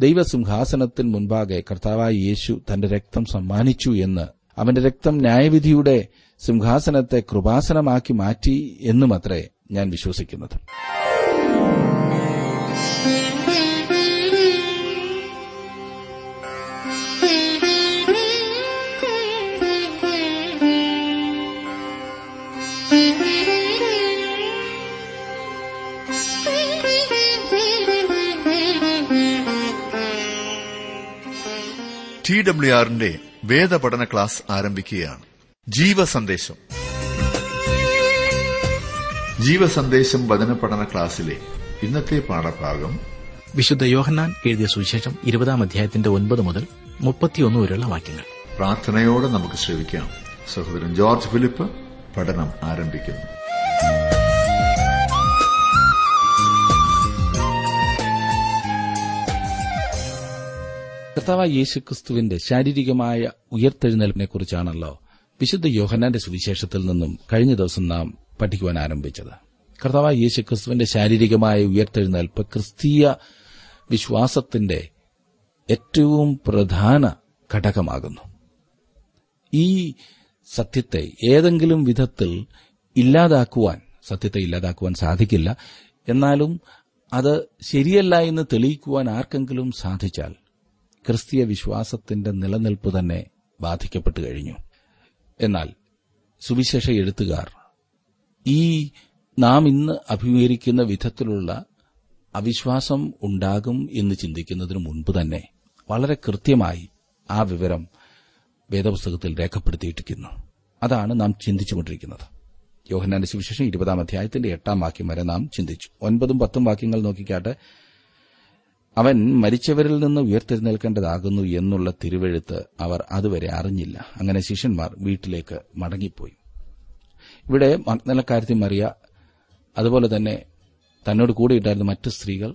ദൈവസിംഹാസനത്തിന് മുൻപാകെ കർത്താവായ യേശു തന്റെ രക്തം സമ്മാനിച്ചു എന്ന് അവന്റെ രക്തം ന്യായവിധിയുടെ സിംഹാസനത്തെ കൃപാസനമാക്കി മാറ്റി എന്നുമത്രേ ഞാൻ വിശ്വസിക്കുന്നത്. ടി ഡബ്ല്യു ആറിന്റെ വേദപഠന ക്ലാസ് ആരംഭിക്കുകയാണ്. ജീവസന്ദേശം. ജീവസന്ദേശം വചന പഠന ക്ലാസ്സിലെ ഇന്നത്തെ പാഠഭാഗം വിശുദ്ധ യോഹന്നാൻ എഴുതിയ സുവിശേഷം ഇരുപതാം അധ്യായത്തിന്റെ ഒൻപത് മുതൽ മുപ്പത്തിയൊന്ന് വരെയുള്ള വാക്യങ്ങൾ. പ്രാർത്ഥനയോടെ നമുക്ക് ശ്രമിക്കാം സഹോദരൻ ജോർജ് ഫിലിപ്പ് പഠനം ആരംഭിക്കുന്നു. കർത്താവായ യേശുക്രിസ്തുവിന്റെ ശാരീരികമായ ഉയർത്തെഴുന്നേൽപ്പിനെ കുറിച്ചാണല്ലോ വിശുദ്ധ യോഹന്നാന്റെ സുവിശേഷത്തിൽ നിന്നും കഴിഞ്ഞ ദിവസം നാം പഠിക്കുവാൻ ആരംഭിച്ചത്. കർത്താവായ യേശുക്രിസ്തുവിന്റെ ശാരീരികമായ ഉയർത്തെഴുന്നേൽപ്പ് ക്രിസ്തീയ വിശ്വാസത്തിന്റെ ഏറ്റവും പ്രധാന ഘടകമാകുന്നു. ഈ സത്യത്തെ ഏതെങ്കിലും വിധത്തിൽ ഇല്ലാതാക്കുവാൻ സത്യത്തെ ഇല്ലാതാക്കുവാൻ സാധിക്കില്ല. എന്നാലും അത് ശരിയല്ല എന്ന് തെളിയിക്കുവാൻ ആർക്കെങ്കിലും സാധിച്ചാൽ ക്രിസ്തീയ വിശ്വാസത്തിന്റെ നിലനിൽപ്പ് തന്നെ ബാധിക്കപ്പെട്ടു കഴിഞ്ഞു. എന്നാൽ സുവിശേഷ എഴുത്തുകാർ ഈ നാം ഇന്ന് അഭിമുഖീകരിക്കുന്ന വിധത്തിലുള്ള അവിശ്വാസം ഉണ്ടാകും എന്ന് ചിന്തിക്കുന്നതിന് മുൻപ് തന്നെ വളരെ കൃത്യമായി ആ വിവരം വേദപുസ്തകത്തിൽ രേഖപ്പെടുത്തിയിട്ടിരിക്കുന്നു. അതാണ് നാം ചിന്തിച്ചുകൊണ്ടിരിക്കുന്നത്. യോഹനാന്റെ സുവിശേഷം ഇരുപതാം അധ്യായത്തിന്റെ എട്ടാം വാക്യം വരെ നാം ചിന്തിച്ചു. ഒൻപതും പത്തും വാക്യങ്ങൾ നോക്കിക്കാട്ടെ. അവൻ മരിച്ചവരിൽ നിന്ന് ഉയർത്തെഴുന്നേൽക്കേണ്ടതാകുന്നു എന്നുള്ള തിരുവെഴുത്ത് അവർ അതുവരെ അറിഞ്ഞില്ല. അങ്ങനെ ശിഷ്യന്മാർ വീട്ടിലേക്ക് മടങ്ങിപ്പോയി. ഇവിടെ മഗ്നലക്കാരത്തി മറിയ അതുപോലെ തന്നെ തന്നോട് കൂടിയിട്ടായിരുന്ന മറ്റ് സ്ത്രീകൾ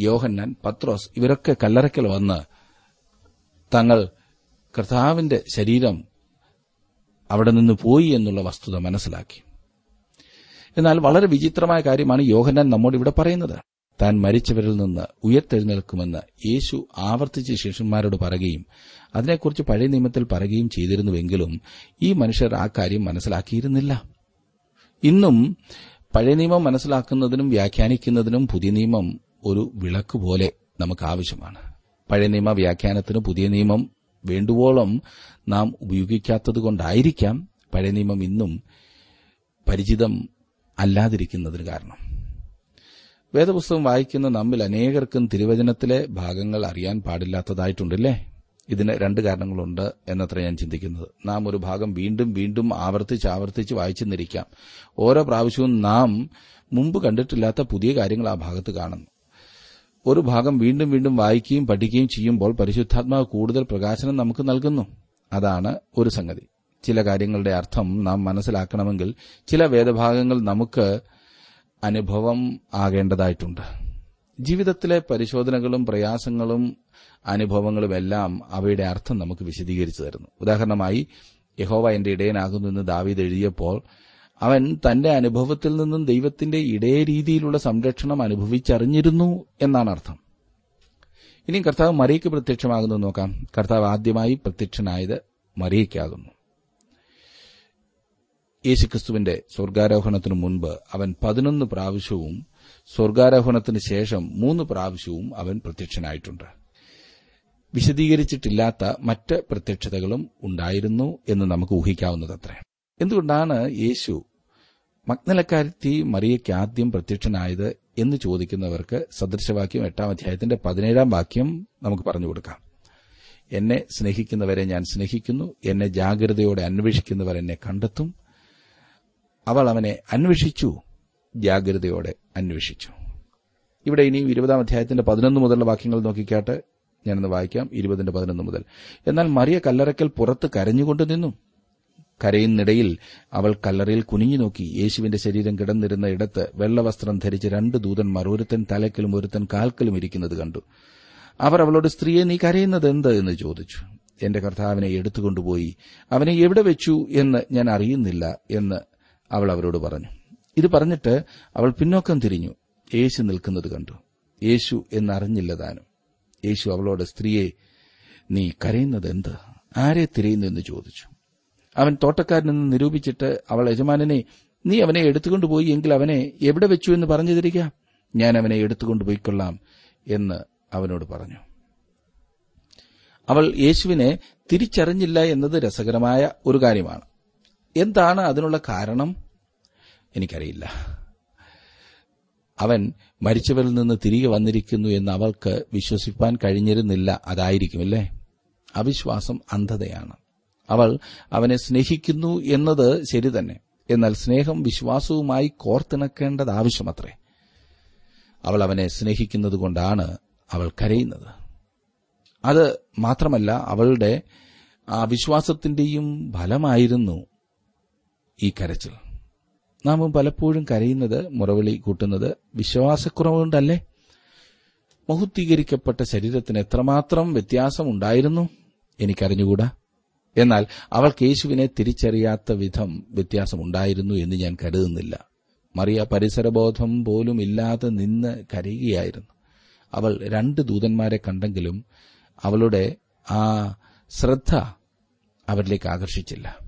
യോഹന്നാൻ പത്രോസ് ഇവരൊക്കെ കല്ലറയ്ക്കൽ വന്ന് തങ്ങൾ കർത്താവിന്റെ ശരീരം അവിടെ നിന്ന് പോയി എന്നുള്ള വസ്തുത മനസ്സിലാക്കി. എന്നാൽ വളരെ വിചിത്രമായ കാര്യമാണ് യോഹന്നാൻ നമ്മോട് ഇവിടെ പറയുന്നത്. താൻ മരിച്ചവരിൽ നിന്ന് ഉയർത്തെഴുന്നേൽക്കുമെന്ന് യേശു ആവർത്തിച്ച് ശിഷ്യന്മാരോട് പറയുകയും അതിനെക്കുറിച്ച് പഴയ നിയമത്തിൽ പറയുകയും ചെയ്തിരുന്നുവെങ്കിലും ഈ മനുഷ്യർ ആ കാര്യം മനസ്സിലാക്കിയിരുന്നില്ല. ഇന്നും പഴയ നിയമം മനസ്സിലാക്കുന്നതിനും വ്യാഖ്യാനിക്കുന്നതിനും പുതിയ നിയമം ഒരു വിളക്ക് പോലെ നമുക്ക് ആവശ്യമാണ്. പഴയ നിയമ വ്യാഖ്യാനത്തിന് പുതിയ നിയമം വേണ്ടുവോളം നാം ഉപയോഗിക്കാത്തതുകൊണ്ടായിരിക്കാം പഴയ നിയമം ഇന്നും പരിചിതം അല്ലാതിരിക്കുന്നതിന് കാരണം. വേദപുസ്തകം വായിക്കുന്ന നമ്മിൽ അനേകർക്കും തിരുവചനത്തിലെ ഭാഗങ്ങൾ അറിയാൻ പാടില്ലാത്തതായിട്ടുണ്ടല്ലേ? ഇതിന് രണ്ട് കാരണങ്ങളുണ്ട് എന്നത്ര ഞാൻ ചിന്തിക്കുന്നത്. നാം ഒരു ഭാഗം വീണ്ടും വീണ്ടും ആവർത്തിച്ച് ആവർത്തിച്ച് വായിച്ചെന്നിരിക്കാം. ഓരോ പ്രാവശ്യവും നാം മുമ്പ് കണ്ടിട്ടില്ലാത്ത പുതിയ കാര്യങ്ങൾ ആ ഭാഗത്ത് കാണുന്നു. ഒരു ഭാഗം വീണ്ടും വീണ്ടും വായിക്കുകയും പഠിക്കുകയും ചെയ്യുമ്പോൾ പരിശുദ്ധാത്മാവ് കൂടുതൽ പ്രകാശനം നമുക്ക് നൽകുന്നു. അതാണ് ഒരു സംഗതി. ചില കാര്യങ്ങളുടെ അർത്ഥം നാം മനസ്സിലാക്കണമെങ്കിൽ ചില വേദഭാഗങ്ങൾ നമുക്ക് അനുഭവം ആകേണ്ടതായിട്ടുണ്ട്. ജീവിതത്തിലെ പരിശോധനകളും പ്രയാസങ്ങളും അനുഭവങ്ങളുമെല്ലാം അവയുടെ അർത്ഥം നമുക്ക് വിശദീകരിച്ചു തരുന്നു. ഉദാഹരണമായി യഹോവ എന്റെ ഇടയനാകുന്നു എന്ന് ദാവീദ് എഴുതിയപ്പോൾ അവൻ തന്റെ അനുഭവത്തിൽ നിന്നും ദൈവത്തിന്റെ ഇടയ രീതിയിലുള്ള സംരക്ഷണം അനുഭവിച്ചറിഞ്ഞിരുന്നു എന്നാണ് അർത്ഥം. ഇനിയും കർത്താവ് മറിയയ്ക്ക് പ്രത്യക്ഷമാകുന്നു നോക്കാം. കർത്താവ് ആദ്യമായി പ്രത്യക്ഷനായത് മറിയയ്ക്കാകുന്നു. യേശുക്രിസ്തുവിന്റെ സ്വർഗാരോഹണത്തിനു മുൻപ് അവൻ പതിനൊന്ന് പ്രാവശ്യവും സ്വർഗാരോഹണത്തിന് ശേഷം മൂന്ന് പ്രാവശ്യവും അവൻ പ്രത്യക്ഷനായിട്ടുണ്ട്. വിശദീകരിച്ചിട്ടില്ലാത്ത മറ്റ് പ്രത്യക്ഷതകളും ഉണ്ടായിരുന്നു എന്ന് നമുക്ക് ഊഹിക്കാവുന്നതത്രേ. എന്തുകൊണ്ടാണ് യേശു മഗ്നലക്കാരത്തി മറിയയ്ക്ക് ആദ്യം പ്രത്യക്ഷനായത് എന്ന് ചോദിക്കുന്നവർക്ക് സദൃശവാക്യം എട്ടാം അധ്യായത്തിന്റെ പതിനേഴാം വാക്യം നമുക്ക് പറഞ്ഞു കൊടുക്കാം. എന്നെ സ്നേഹിക്കുന്നവരെ ഞാൻ സ്നേഹിക്കുന്നു എന്നെ ജാഗ്രതയോടെ അന്വേഷിക്കുന്നവർ എന്നെ കണ്ടെത്തും അവൾ അവനെ അന്വേഷിച്ചു ജാഗ്രതയോടെ അന്വേഷിച്ചു. ഇവിടെ ഇനിയും ഇരുപതാം അധ്യായത്തിന്റെ പതിനൊന്ന് മുതലുള്ള വാക്യങ്ങൾ നോക്കിക്കാട്ട് ഞാനൊന്ന് വായിക്കാം ഇരുപതിന്റെ പതിനൊന്ന് മുതൽ. എന്നാൽ മറിയ കല്ലറയ്ക്കൽ പുറത്ത് കരഞ്ഞുകൊണ്ട് നിന്നു. കരയുന്നിടയിൽ അവൾ കല്ലറയിൽ കുനിഞ്ഞു നോക്കി. യേശുവിന്റെ ശരീരം കിടന്നിരുന്ന ഇടത്ത് വെള്ളവസ്ത്രം ധരിച്ച് രണ്ട് ദൂതന്മാർ ഒരുത്തൻ തലക്കലും ഒരുത്തൻ കാൽക്കലും ഇരിക്കുന്നത് കണ്ടു. അവർ അവളോട് സ്ത്രീയെ നീ കരയുന്നത് എന്ത്? എന്ന് ചോദിച്ചു. എന്റെ കർത്താവിനെ എടുത്തുകൊണ്ടുപോയി. അവനെ എവിടെ വെച്ചു? എന്ന് ഞാൻ അറിയുന്നില്ല എന്ന് അവൾ അവരോട് പറഞ്ഞു. ഇത് പറഞ്ഞിട്ട് അവൾ പിന്നോക്കം തിരിഞ്ഞു. യേശു നിൽക്കുന്നത് കണ്ടു. യേശു എന്നറിഞ്ഞില്ല താനും യേശു അവളോട് സ്ത്രീയെ നീ കരയുന്നത് എന്ത്? ആരെ തിരയുന്നു എന്ന് ചോദിച്ചു. അവൻ തോട്ടക്കാരനെന്ന് നിരൂപിച്ചിട്ട് അവൾ യജമാനനെ നീ അവനെ എടുത്തുകൊണ്ടുപോയി എങ്കിൽ അവനെ എവിടെ വെച്ചു എന്ന് പറഞ്ഞു തരിക ഞാൻ അവനെ എടുത്തുകൊണ്ടുപോയിക്കൊള്ളാം എന്ന് അവനോട് പറഞ്ഞു. അവൾ യേശുവിനെ തിരിച്ചറിഞ്ഞില്ല എന്നത് രസകരമായ ഒരു കാര്യമാണ്. എന്താണ് അതിനുള്ള കാരണം? എനിക്കറിയില്ല. അവൻ മരിച്ചവരിൽ നിന്ന് തിരികെ വന്നിരിക്കുന്നു എന്ന് അവൾക്ക് വിശ്വസിപ്പാൻ കഴിഞ്ഞിരുന്നില്ല. അതായിരിക്കുമല്ലേ അവിശ്വാസം അന്ധതയാണ്. അവൾ അവനെ സ്നേഹിക്കുന്നു എന്നത് ശരി തന്നെ. എന്നാൽ സ്നേഹം വിശ്വാസവുമായി കോർത്തിണക്കേണ്ടത് ആവശ്യമത്രേ. അവൾ അവനെ സ്നേഹിക്കുന്നതുകൊണ്ടാണ് അവൾ കരയുന്നത്. അത് മാത്രമല്ല അവളുടെ ആ വിശ്വാസത്തിന്റെയും ഫലമായിരുന്നു ഈ കരച്ചിൽ. നാം പലപ്പോഴും കരയുന്നത് മുറവിളി കൂട്ടുന്നത് വിശ്വാസക്കുറവുകൊണ്ടല്ലേ? മഹുദ്ധീകരിക്കപ്പെട്ട ശരീരത്തിന് എത്രമാത്രം വ്യത്യാസമുണ്ടായിരുന്നു? എനിക്കറിഞ്ഞുകൂടാ. എന്നാൽ അവൾ കേശുവിനെ തിരിച്ചറിയാത്ത വിധം വ്യത്യാസമുണ്ടായിരുന്നു എന്ന് ഞാൻ കരുതുന്നില്ല. മറിയ പരിസരബോധം പോലും ഇല്ലാതെ നിന്ന് കരയുകയായിരുന്നു. അവൾ രണ്ട് ദൂതന്മാരെ കണ്ടെങ്കിലും അവളുടെ ആ ശ്രദ്ധ അവരിലേക്ക് ആകർഷിച്ചില്ല.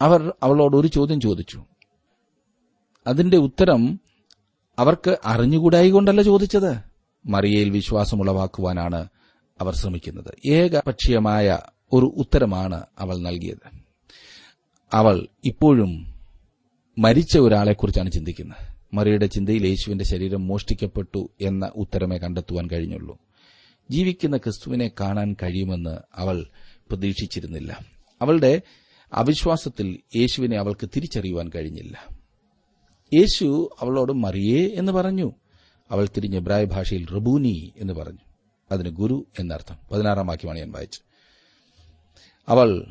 അവർ അവളോട് ഒരു ചോദ്യം ചോദിച്ചു. അതിന്റെ ഉത്തരം അവർക്ക് അറിഞ്ഞുകൂടായി കൊണ്ടല്ല ചോദിച്ചത്. മറിയയിൽ വിശ്വാസമുളവാക്കുവാനാണ് അവർ ശ്രമിക്കുന്നത്. ഏകപക്ഷീയമായ ഒരു ഉത്തരമാണ് അവൾ നൽകിയത്. അവൾ ഇപ്പോഴും മരിച്ച ഒരാളെക്കുറിച്ചാണ് ചിന്തിക്കുന്നത്. മറിയുടെ ചിന്തയിൽ യേശുവിന്റെ ശരീരം മോഷ്ടിക്കപ്പെട്ടു എന്ന ഉത്തരമേ കണ്ടെത്തുവാൻ കഴിഞ്ഞുള്ളൂ. ജീവിക്കുന്ന ക്രിസ്തുവിനെ കാണാൻ കഴിയുമെന്ന് അവൾ പ്രതീക്ഷിച്ചിരുന്നില്ല. അവളുടെ അവിശ്വാസത്തിൽ യേശുവിനെ അവൾക്ക് തിരിച്ചറിയുവാൻ കഴിഞ്ഞില്ല. യേശു അവളോട് മറിയേ എന്ന് പറഞ്ഞു. അവൾ തിരിഞ്ഞ് എബ്രായ ഭാഷയിൽ റബൂനി എന്ന് പറഞ്ഞു. അതിന് ഗുരു എന്നർത്ഥം. പതിനാറാം വാക്യമാണ് ഞാൻ വായിച്ചത്. അവൾ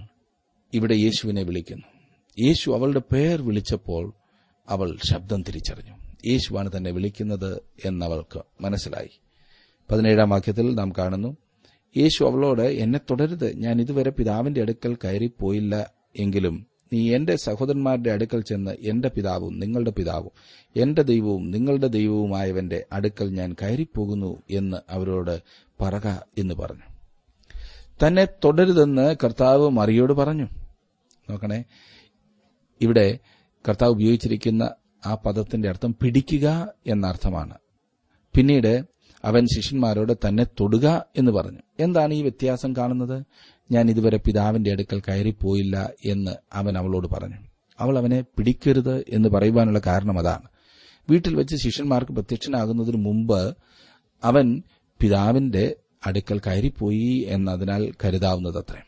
ഇവിടെ യേശുവിനെ വിളിക്കുന്നു. യേശു അവളുടെ പേർ വിളിച്ചപ്പോൾ അവൾ ശബ്ദം തിരിച്ചറിഞ്ഞു. യേശുവാണ് തന്നെ വിളിക്കുന്നത് എന്നവൾക്ക് മനസ്സിലായി. പതിനേഴാം വാക്യത്തിൽ നാം കാണുന്നു യേശു അവളോട് എന്നെ തുടരുത് ഞാൻ ഇതുവരെ പിതാവിന്റെ അടുക്കൽ കയറിപ്പോയില്ല എങ്കിലും നീ എന്റെ സഹോദരന്മാരുടെ അടുക്കൽ ചെന്ന് എന്റെ പിതാവും നിങ്ങളുടെ പിതാവും എന്റെ ദൈവവും നിങ്ങളുടെ ദൈവവുമായവന്റെ അടുക്കൽ ഞാൻ കയറിപ്പോകുന്നു എന്ന് അവരോട് പറക എന്ന് പറഞ്ഞു. തന്നെ തുടരുതെന്ന് കർത്താവ് മറിയോട് പറഞ്ഞു. നോക്കണേ ഇവിടെ കർത്താവ് ഉപയോഗിച്ചിരിക്കുന്ന ആ പദത്തിന്റെ അർത്ഥം പിടിക്കുക എന്ന അർത്ഥമാണ് പിന്നീട് അവൻ ശിഷ്യന്മാരോട് തന്നെ തൊടുക എന്ന് പറഞ്ഞു. എന്താണ് ഈ വ്യത്യാസം കാണുന്നത്? ഞാൻ ഇതുവരെ പിതാവിന്റെ അടുക്കൽ കയറിപ്പോയില്ല എന്ന് അവൻ അവളോട് പറഞ്ഞു. അവൾ അവനെ പിടിക്കരുത് എന്ന് പറയുവാനുള്ള കാരണം അതാണ്. വീട്ടിൽ വെച്ച് ശിഷ്യന്മാർക്ക് പ്രത്യക്ഷനാകുന്നതിന് മുമ്പ് അവൻ പിതാവിന്റെ അടുക്കൽ കയറിപ്പോയി എന്നതിനാൽ കരുതാവുന്നതത്രേ.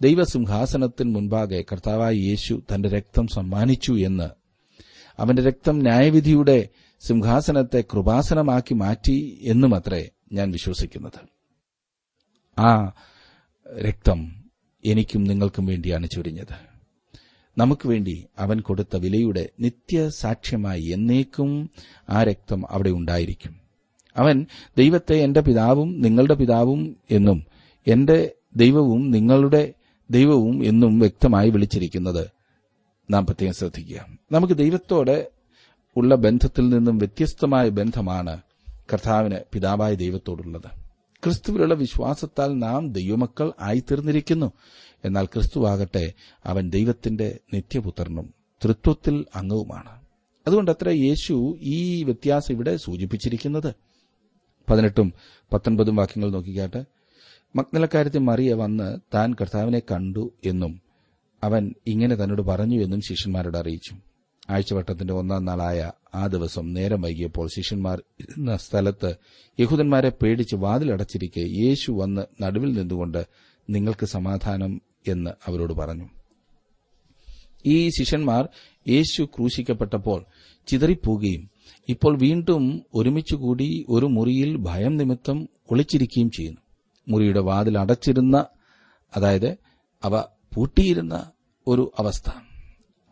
ദൈവസിംഹാസനത്തിന് മുൻപാകെ കർത്താവായ യേശു തന്റെ രക്തം സമ്മാനിച്ചു എന്ന് അവന്റെ രക്തം ന്യായവിധിയുടെ സിംഹാസനത്തെ കൃപാസനമാക്കി മാറ്റി എന്നുമത്രേ ഞാൻ വിശ്വസിക്കുന്നത്. ആ രക്തം എനിക്കും നിങ്ങൾക്കും വേണ്ടിയാണ് ചൊരിഞ്ഞത്. നമുക്ക് വേണ്ടി അവൻ കൊടുത്ത വിലയുടെ നിത്യ സാക്ഷ്യമായി എന്നേക്കും ആ രക്തം അവിടെ ഉണ്ടായിരിക്കും. അവൻ ദൈവത്തെ എന്റെ പിതാവും നിങ്ങളുടെ പിതാവും എന്നും എന്റെ ദൈവവും നിങ്ങളുടെ ദൈവവും എന്നും വ്യക്തമായി വിളിച്ചിരിക്കുന്നത് നാം പ്രത്യേകം ശ്രദ്ധിക്കുക. നമുക്ക് ദൈവത്തോടെ ഉള്ള ബന്ധത്തിൽ നിന്നും വ്യത്യസ്തമായ ബന്ധമാണ് കർത്താവിന് പിതാവായ ദൈവത്തോടുള്ളത്. ക്രിസ്തുവിലുള്ള വിശ്വാസത്താൽ നാം ദൈവമക്കൾ ആയിത്തീർന്നിരിക്കുന്നു. എന്നാൽ ക്രിസ്തുവാകട്ടെ അവൻ ദൈവത്തിന്റെ നിത്യപുത്രനും തൃത്വത്തിൽ അംഗവുമാണ്. അതുകൊണ്ട് അത്ര യേശു ഈ വ്യത്യാസം ഇവിടെ സൂചിപ്പിച്ചിരിക്കുന്നത്. പതിനെട്ടും പത്തൊൻപതും വാക്യങ്ങൾ നോക്കിക്കാട്ടെ മഗ്നലക്കാരത്തിൽ മറിയ വന്ന് താൻ കർത്താവിനെ കണ്ടു എന്നും അവൻ ഇങ്ങനെ തന്നോട് പറഞ്ഞു എന്നും ശിഷ്യന്മാരോട് അറിയിച്ചു. ആഴ്ചവട്ടത്തിന്റെ ഒന്നാം നാളായ ആ ദിവസം നേരം വൈകിയപ്പോൾ ശിഷ്യന്മാർ ഇരുന്ന സ്ഥലത്ത് യഹൂദന്മാരെ പേടിച്ച് വാതിലടച്ചിരിക്കെ യേശു വന്ന് നടുവിൽ നിന്നുകൊണ്ട് നിങ്ങൾക്ക് സമാധാനം എന്ന് അവരോട് പറഞ്ഞു. ഈ ശിഷ്യന്മാർ യേശു ക്രൂശിക്കപ്പെട്ടപ്പോൾ ചിതറിപ്പോകുകയും ഇപ്പോൾ വീണ്ടും ഒരുമിച്ചുകൂടി ഒരു മുറിയിൽ ഭയം നിമിത്തം ഒളിച്ചിരിക്കുകയും ചെയ്യുന്നു. മുറിയുടെ വാതിൽ അടച്ചിരുന്ന അതായത് അവ പൂട്ടിയിരുന്ന ഒരു അവസ്ഥ.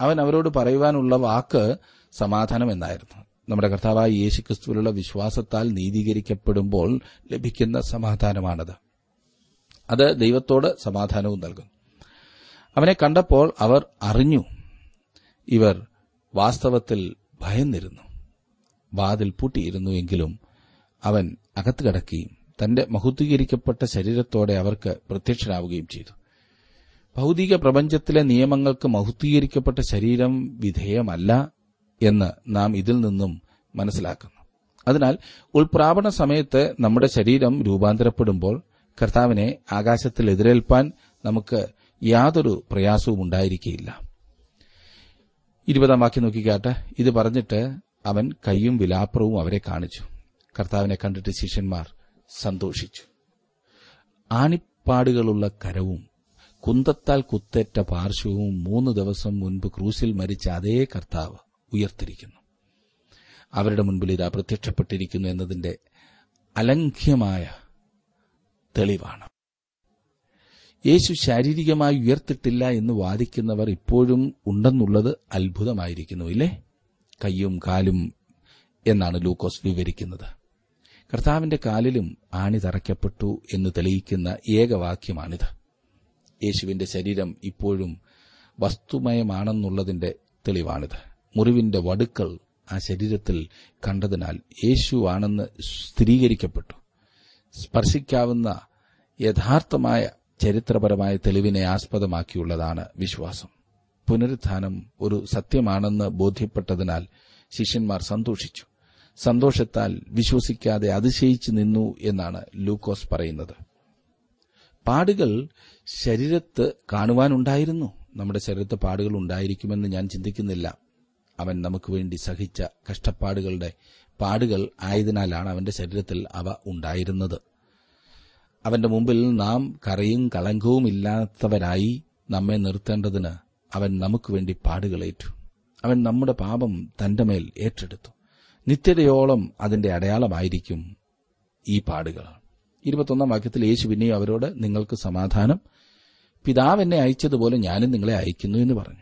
അവൻ അവരോട് പറയുവാനുള്ള വാക്ക് സമാധാനം എന്നായിരുന്നു. നമ്മുടെ കർത്താവായ യേശുക്രിസ്തുവിലുള്ള വിശ്വാസത്താൽ നീതീകരിക്കപ്പെടുമ്പോൾ ലഭിക്കുന്ന സമാധാനമാണത്. അത് ദൈവത്തോട് സമാധാനവും നൽകുന്നു. അവനെ കണ്ടപ്പോൾ അവർ അറിഞ്ഞു. ഇവർ വാസ്തവത്തിൽ ഭയന്നിരുന്നു. വാതിൽ പൂട്ടിയിരുന്നു എങ്കിലും അവൻ അകത്ത് കടക്കുകയും തന്റെ മഹത്വീകരിക്കപ്പെട്ട ശരീരത്തോടെ അവർക്ക് പ്രത്യക്ഷനാവുകയും ചെയ്തു. ഭൗതിക പ്രപഞ്ചത്തിലെ നിയമങ്ങൾക്ക് മഹുദ്ധീകരിക്കപ്പെട്ട ശരീരം വിധേയമല്ല എന്ന് നാം ഇതിൽ നിന്നും മനസ്സിലാക്കുന്നു. അതിനാൽ ഉൾപ്രാപണ സമയത്ത് നമ്മുടെ ശരീരം രൂപാന്തരപ്പെടുമ്പോൾ കർത്താവിനെ ആകാശത്തിൽ എതിരേൽപ്പാൻ നമുക്ക് യാതൊരു പ്രയാസവും ഉണ്ടായിരിക്കില്ല ഇരുപതാം വാക്യം നോക്കിക്കാട്ടെ. ഇത് പറഞ്ഞിട്ട് അവൻ കൈയും വിലാപ്പുറവും അവരെ കാണിച്ചു. കർത്താവിനെ കണ്ടിട്ട് ശിഷ്യന്മാർ സന്തോഷിച്ചു. ആണിപ്പാടുകളുള്ള കരവും കുന്തത്താൽ കുത്തേറ്റ പാർശ്വവും മൂന്ന് ദിവസം മുൻപ് ക്രൂസിൽ മരിച്ച അതേ കർത്താവ് ഉയർത്തിരിക്കുന്നു. അവരുടെ മുൻപിൽ ഇതാ പ്രത്യക്ഷപ്പെട്ടിരിക്കുന്നു എന്നതിന്റെ അലംഘ്യമായ തെളിവാണ്. യേശു ശാരീരികമായി ഉയർത്തിട്ടില്ല എന്ന് വാദിക്കുന്നവർ ഇപ്പോഴും ഉണ്ടെന്നുള്ളത് അത്ഭുതമായിരിക്കുന്നു ഇല്ലേ? കയ്യും കാലും എന്നാണ് ലൂക്കോസ് വിവരിക്കുന്നത്. കർത്താവിന്റെ കാലിലും ആണി തറയ്ക്കപ്പെട്ടു എന്ന് തെളിയിക്കുന്ന ഏകവാക്യമാണിത് യേശുവിന്റെ ശരീരം ഇപ്പോഴും വസ്തുമയമാണെന്നുള്ളതിന്റെ തെളിവാണിത്. മുറിവിന്റെ വടുക്കൾ ആ ശരീരത്തിൽ കണ്ടതിനാൽ യേശുവാണെന്ന് സ്ഥിരീകരിക്കപ്പെട്ടു. സ്പർശിക്കാവുന്ന യഥാർത്ഥമായ ചരിത്രപരമായ തെളിവിനെ ആസ്പദമാക്കിയുള്ളതാണ് വിശ്വാസം. പുനരുത്ഥാനം ഒരു സത്യമാണെന്ന് ബോധ്യപ്പെട്ടതിനാൽ ശിഷ്യന്മാർ സന്തോഷിച്ചു. സന്തോഷത്താൽ വിശ്വസിക്കാതെ അതിശയിച്ചു നിന്നു എന്നാണ് ലൂക്കോസ് പറയുന്നത്. പാടുകൾ ശരീരത്ത് കാണുവാനുണ്ടായിരുന്നു. നമ്മുടെ ശരീരത്ത് പാടുകൾ ഉണ്ടായിരിക്കുമെന്ന് ഞാൻ ചിന്തിക്കുന്നില്ല. അവൻ നമുക്ക് വേണ്ടി സഹിച്ച കഷ്ടപ്പാടുകളുടെ പാടുകൾ ആയതിനാലാണ് അവന്റെ ശരീരത്തിൽ അവ ഉണ്ടായിരുന്നത്. അവന്റെ മുമ്പിൽ നാം കറയും കളങ്കവും ഇല്ലാത്തവരായി നമ്മെ നിർത്തേണ്ടതിന് അവൻ നമുക്ക് വേണ്ടി പാടുകളേറ്റു അവൻ നമ്മുടെ പാപം തന്റെ മേൽ ഏറ്റെടുത്തു. നിത്യതയോളം അതിന്റെ അടയാളമായിരിക്കും ഈ പാടുകൾ. ഇരുപത്തൊന്നാം വാക്യത്തിൽ യേശു പിന്നെയും അവരോട് നിങ്ങൾക്ക് സമാധാനം. പിതാവ് എന്നെ അയച്ചതുപോലെ ഞാനും നിങ്ങളെ അയക്കുന്നു എന്ന് പറഞ്ഞു.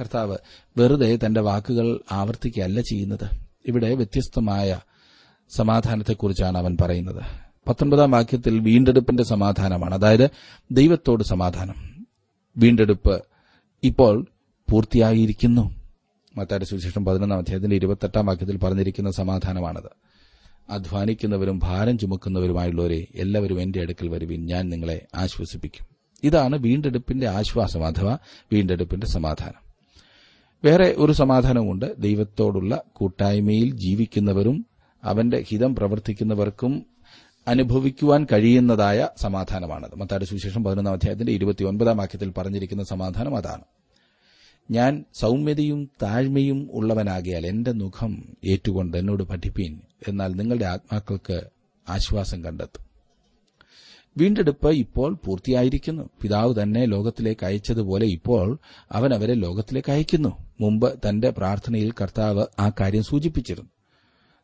കർത്താവ് വെറുതെ തന്റെ വാക്കുകൾ ആവർത്തിക്കുകയല്ല ചെയ്യുന്നത്. ഇവിടെ വ്യത്യസ്തമായ സമാധാനത്തെക്കുറിച്ചാണ് അവൻ പറയുന്നത്. പത്തൊൻപതാം വാക്യത്തിൽ വീണ്ടെടുപ്പിന്റെ സമാധാനമാണ്. അതായത് ദൈവത്തോട് സമാധാനം. വീണ്ടെടുപ്പ് ഇപ്പോൾ പൂർത്തിയായിരിക്കുന്നു. മത്താരുടെ സുവിശേഷം പതിനൊന്നാം അധ്യായത്തിന്റെ ഇരുപത്തെട്ടാം വാക്യത്തിൽ പറഞ്ഞിരിക്കുന്ന സമാധാനമാണത്. അധ്വാനിക്കുന്നവരും ഭാരം ചുമക്കുന്നവരുമായുള്ളവരെ എല്ലാവരും എന്റെ അടുക്കൽ വരുവിൻ. ഞാൻ നിങ്ങളെ ആശ്വസിപ്പിക്കും. ഇതാണ് വീണ്ടെടുപ്പിന്റെ ആശ്വാസം അഥവാ വീണ്ടെടുപ്പിന്റെ സമാധാനം. വേറെ ഒരു സമാധാനമുണ്ട് ദൈവത്തോടുള്ള കൂട്ടായ്മയിൽ ജീവിക്കുന്നവരും അവന്റെ ഹിതം പ്രവർത്തിക്കുന്നവർക്കും അനുഭവിക്കുവാൻ കഴിയുന്നതായ സമാധാനമാണത്. മത്താട് സുവിശേഷം പതിനൊന്നാം അധ്യായത്തിന്റെ ഇരുപത്തിയൊൻപതാം വാക്യത്തിൽ പറഞ്ഞിരിക്കുന്ന സമാധാനം അതാണ്. ഞാൻ സൌമ്യതയും താഴ്മയും ഉള്ളവനാകിയാൽ എന്റെ മുഖം ഏറ്റുകൊണ്ട് എന്നോട് പഠിപ്പീൻ. എന്നാൽ നിങ്ങളുടെ ആത്മാക്കൾക്ക് ആശ്വാസം കണ്ടെത്തും. വീണ്ടെടുപ്പ് ഇപ്പോൾ പൂർത്തിയായിരിക്കുന്നു. പിതാവ് തന്നെ ലോകത്തിലേക്ക് അയച്ചതുപോലെ ഇപ്പോൾ അവൻ അവരെ ലോകത്തിലേക്ക് അയക്കുന്നു. മുമ്പ് തന്റെ പ്രാർത്ഥനയിൽ കർത്താവ് ആ കാര്യം സൂചിപ്പിച്ചിരുന്നു.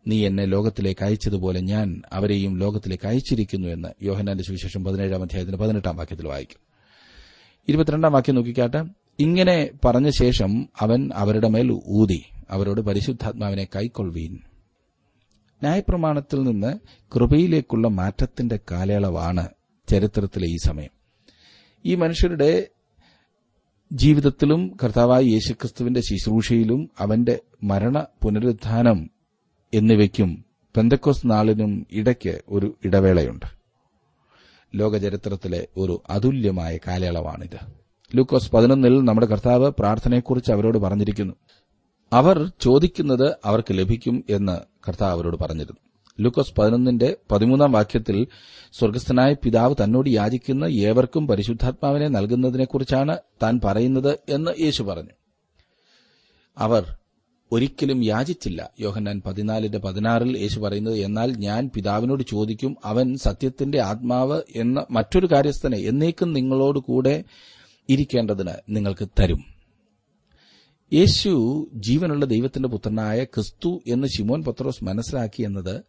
നീ എന്നെ ലോകത്തിലേക്ക് അയച്ചതുപോലെ ഞാൻ അവരെയും ലോകത്തിലേക്ക് അയച്ചിരിക്കുന്നു എന്ന് യോഹനാന്റെ സുവിശേഷം പതിനേഴാം അധ്യായത്തിന് പതിനെട്ടാം വാക്യത്തിൽ വായിക്കും. ഇരുപത്തിരണ്ടാം വാക്യം നോക്കിക്കാട്ടെ. ഇങ്ങനെ പറഞ്ഞ ശേഷം അവൻ അവരുടെ മേൽ ഊതി. അവരോട് പരിശുദ്ധാത്മാവിനെ കൈക്കൊള്ളുവീൻ ന്യായപ്രമാണത്തിൽ നിന്ന് കൃപയിലേക്കുള്ള മാറ്റത്തിന്റെ കാലയളവാണ് ചരിത്രത്തിലെ ഈ സമയം. ഈ മനുഷ്യരുടെ ജീവിതത്തിലും കർത്താവായ യേശുക്രിസ്തുവിന്റെ ശുശ്രൂഷയിലും അവന്റെ മരണ പുനരുദ്ധാനം എന്നിവയ്ക്കും പെന്തക്കോസ് നാളിനും ഇടയ്ക്ക് ഒരു ഇടവേളയുണ്ട്. ലോകചരിത്രത്തിലെ ഒരു അതുല്യമായ കാലയളവാണിത്. ലൂക്കോസ് പതിനൊന്നിൽ നമ്മുടെ കർത്താവ് പ്രാർത്ഥനയെക്കുറിച്ച് അവരോട് പറഞ്ഞിരിക്കുന്നു. അവർ ചോദിക്കുന്നത് അവർക്ക് ലഭിക്കും എന്ന് കർത്താവ് അവരോട് പറഞ്ഞിരുന്നു. ലൂക്കോസ് പതിനൊന്നിന്റെ പതിമൂന്നാം വാക്യത്തിൽ സ്വർഗസ്ഥനായ പിതാവ് തന്നോട് യാചിക്കുന്ന ഏവർക്കും പരിശുദ്ധാത്മാവിനെ നൽകുന്നതിനെക്കുറിച്ചാണ് താൻ പറയുന്നത് എന്ന് യേശു പറഞ്ഞു. അവർ ഒരിക്കലും യാചിച്ചില്ല. യോഹന്നാൻ പതിനാലിന്റെ പതിനാറിൽ യേശു പറയുന്നത് എന്നാൽ ഞാൻ പിതാവിനോട് ചോദിക്കും അവൻ സത്യത്തിന്റെ ആത്മാവ് എന്ന മറ്റൊരു കാര്യസ്ഥനെ എന്നേക്കും നിങ്ങളോട് കൂടെ ഇരിക്കേണ്ടതിന് നിങ്ങൾക്ക് തരും. യേശു ജീവനുള്ള ദൈവത്തിന്റെ പുത്രനായ ക്രിസ്തു എന്ന് ശിമോൻ പത്രോസ് മനസ്സിലാക്കി എന്നത്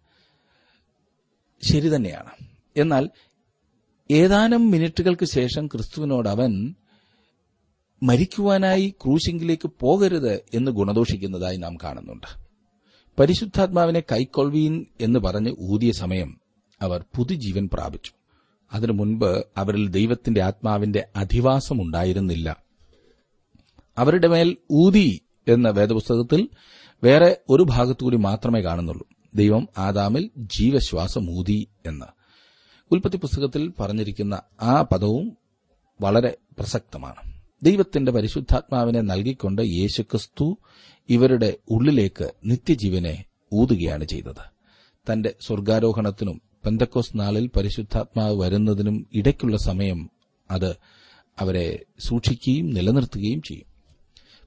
ശരി തന്നെയാണ്. എന്നാൽ ഏതാനും മിനിറ്റുകൾക്ക് ശേഷം ക്രിസ്തുവിനോട് അവൻ മരിക്കുവാനായി ക്രൂശിങ്കിലേക്ക് പോകരുത് എന്ന് ഗുണദോഷിക്കുന്നതായി നാം കാണുന്നുണ്ട്. പരിശുദ്ധാത്മാവിനെ കൈക്കൊള്ളുവീൻ എന്ന് പറഞ്ഞ് ഊതിയ സമയം അവർ പുതുജീവൻ പ്രാപിച്ചു. അതിനു മുൻപ് അവരിൽ ദൈവത്തിന്റെ ആത്മാവിന്റെ അധിവാസം ഉണ്ടായിരുന്നില്ല അവരുടെ മേൽ ഊതി എന്ന വേദപുസ്തകത്തിൽ വേറെ ഒരു ഭാഗത്തുകൂടി മാത്രമേ കാണുന്നുള്ളൂ. ദൈവം ആദാമിൽ ജീവശ്വാസം ഊതി എന്ന്. ഉൽപ്പത്തി പുസ്തകത്തിൽ പറഞ്ഞിരിക്കുന്ന ആ പദവും വളരെ പ്രസക്തമാണ്. ദൈവത്തിന്റെ പരിശുദ്ധാത്മാവിനെ നൽകിക്കൊണ്ട് യേശുക്രിസ്തു ഇവരുടെ ഉള്ളിലേക്ക് നിത്യജീവനെ ഊതുകയാണ് ചെയ്തത്. തന്റെ സ്വർഗാരോഹണത്തിനും പെന്തക്കോസ് നാളിൽ പരിശുദ്ധാത്മാവ് വരുന്നതിനും ഇടയ്ക്കുള്ള സമയം അത് അവരെ സൂക്ഷിക്കുകയും നിലനിർത്തുകയും ചെയ്യും.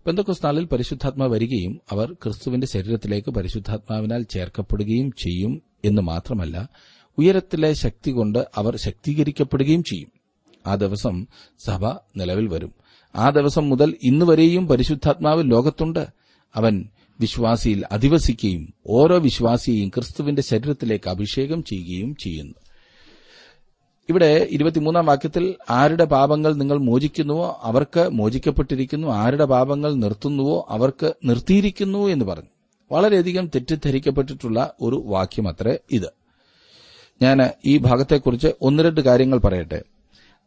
പെന്തക്കോസ് നാളിൽ പരിശുദ്ധാത്മാവ് വരികയും അവർ ക്രിസ്തുവിന്റെ ശരീരത്തിലേക്ക് പരിശുദ്ധാത്മാവിനാൽ ചേർക്കപ്പെടുകയും ചെയ്യും എന്ന് മാത്രമല്ല ഉയരത്തിലെ ശക്തി കൊണ്ട് അവർ ശക്തീകരിക്കപ്പെടുകയും ചെയ്യും. ആ ദിവസം സഭ നിലവിൽ വരും. ആ ദിവസം മുതൽ ഇന്നുവരെയും പരിശുദ്ധാത്മാവ് ലോകത്തുണ്ട്. അവൻ വിശ്വാസിയിൽ അധിവസിക്കുകയും ഓരോ വിശ്വാസിയെയും ക്രിസ്തുവിന്റെ ശരീരത്തിലേക്ക് അഭിഷേകം ചെയ്യുകയും ചെയ്യുന്നു. ഇവിടെ ഇരുപത്തിമൂന്നാം വാക്യത്തിൽ ആരുടെ പാപങ്ങൾ നിങ്ങൾ മോചിക്കുന്നുവോ അവർക്ക് മോചിക്കപ്പെട്ടിരിക്കുന്നു ആരുടെ പാപങ്ങൾ നിർത്തുന്നുവോ അവർക്ക് നിർത്തിയിരിക്കുന്നു എന്ന് പറഞ്ഞു. വളരെയധികം തെറ്റിദ്ധരിക്കപ്പെട്ടിട്ടുള്ള ഒരു വാക്യമത്രേ ഇത്. ഞാൻ ഈ ഭാഗത്തെക്കുറിച്ച് ഒന്ന് രണ്ട് കാര്യങ്ങൾ പറയട്ടെ.